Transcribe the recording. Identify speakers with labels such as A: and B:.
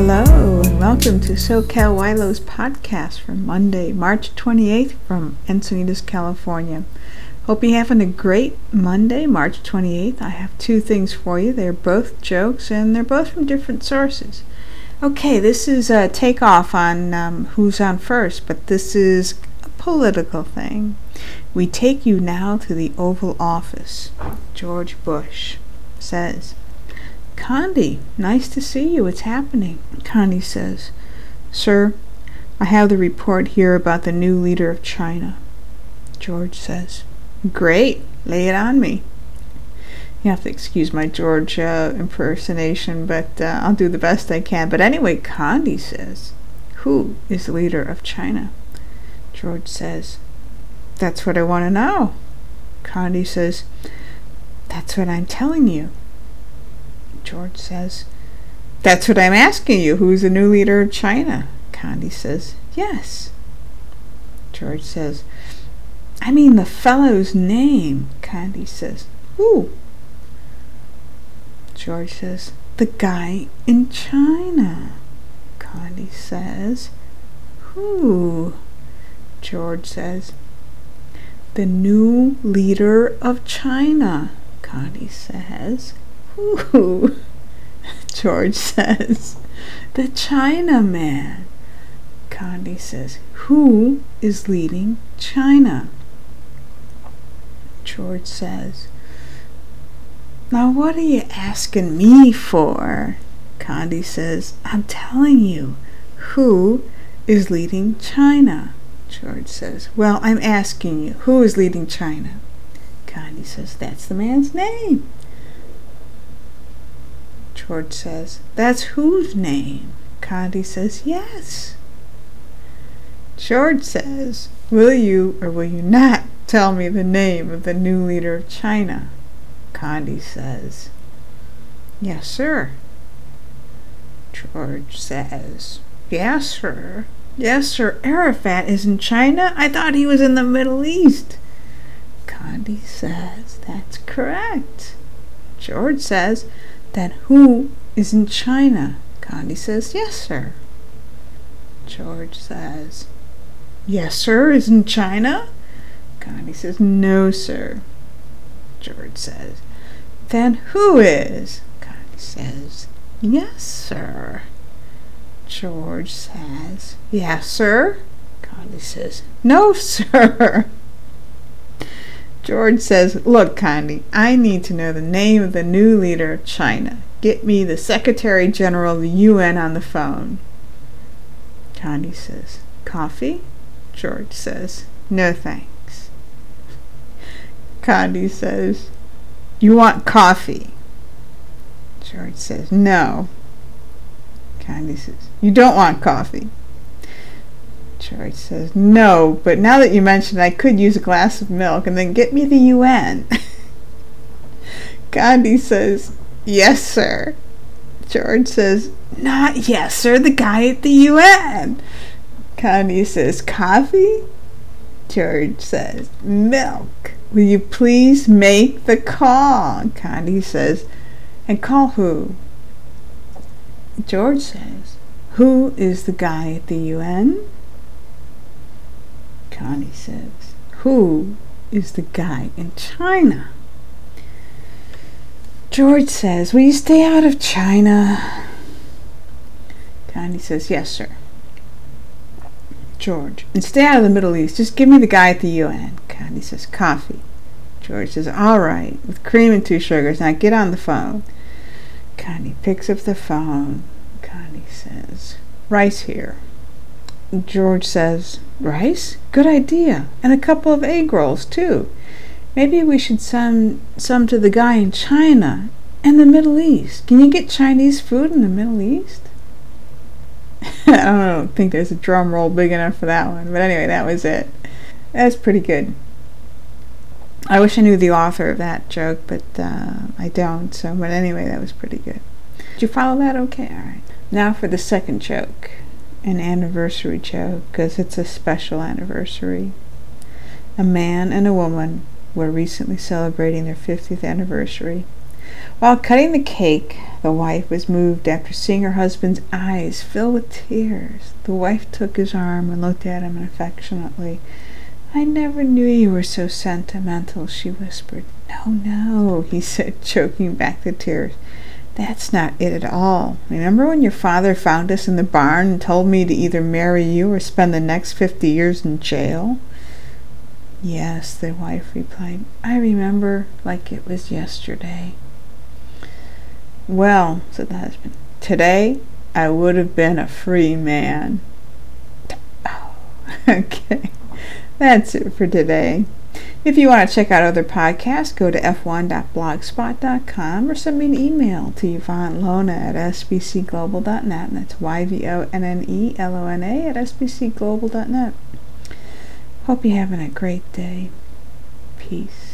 A: Hello, and welcome to SoCal YLo's podcast for Monday, March 28th from Encinitas, California. Hope you're having a great Monday, March 28th. I have two things for you. They're both jokes, and they're both from different sources. Okay, this is a takeoff on um, who's on first, but this is a political thing. We take you now to the Oval Office. George Bush says, Condi, nice to see you. What's happening? Condi says, Sir, I have the report here about the new leader of China. George says, Great, lay it on me. You have to excuse my George uh, impersonation, but uh, I'll do the best I can. But anyway, Condi says, Who is the leader of China? George says, That's what I want to know. Condi says, That's what I'm telling you. George says, That's what I'm asking you. Who's the new leader of China? Condi says, Yes. George says, I mean the fellow's name. Condi says, Who? George says, The guy in China. Condi says, Who? George says, The new leader of China. Condi says, Ooh, George says, the Chinaman. Condi says, who is leading China? George says, now what are you asking me for? Condi says, I'm telling you, who is leading China? George says, well, I'm asking you, who is leading China? Condi says, that's the man's name. George says, That's whose name? Condi says, Yes. George says, Will you or will you not tell me the name of the new leader of China? Condi says, Yes, sir. George says, Yes, sir. Yes, sir. Arafat is in China? I thought he was in the Middle East. Condi says, That's correct. George says, then who is in China? Condi says, Yes, sir. George says, Yes, sir, is in China? Condi says, No, sir. George says, Then who is? Condi says, Yes, sir. George says, Yes, sir. Condi says, No, sir. George says, Look, Condi, I need to know the name of the new leader of China. Get me the Secretary General of the UN on the phone. Condi says, Coffee? George says, No thanks. Condi says, You want coffee? George says, No. Condi says, You don't want coffee. George says, No, but now that you mention it, I could use a glass of milk and then get me the UN. Condi says, Yes, sir. George says, Not yes, sir, the guy at the UN. Condi says, Coffee? George says, Milk. Will you please make the call? Condi says, And call who? George says, Who is the guy at the UN? Condi says, Who is the guy in China? George says, Will you stay out of China? Condi says, Yes, sir. George, and stay out of the Middle East. Just give me the guy at the UN. Condi says, Coffee. George says, All right, with cream and two sugars. Now get on the phone. Condi picks up the phone. Condi says, Rice here. George says, Rice? Good idea. And a couple of egg rolls, too. Maybe we should send some to the guy in China and the Middle East. Can you get Chinese food in the Middle East? I don't think there's a drum roll big enough for that one. But anyway, that was it. That's pretty good. I wish I knew the author of that joke, but uh, I don't. So, but anyway, that was pretty good. Did you follow that? Okay, all right. Now for the second joke an anniversary joke because it's a special anniversary. A man and a woman were recently celebrating their 50th anniversary. While cutting the cake, the wife was moved after seeing her husband's eyes fill with tears. The wife took his arm and looked at him affectionately. I never knew you were so sentimental, she whispered. No, no, he said, choking back the tears. That's not it at all. Remember when your father found us in the barn and told me to either marry you or spend the next fifty years in jail? Yes, the wife replied. I remember like it was yesterday. Well, said the husband, today I would have been a free man. Oh, okay. That's it for today. If you want to check out other podcasts, go to f1.blogspot.com or send me an email to Yvonne Lona at sbcglobal.net. And that's Y-V-O-N-N-E-L-O-N-A at sbcglobal.net. Hope you're having a great day. Peace.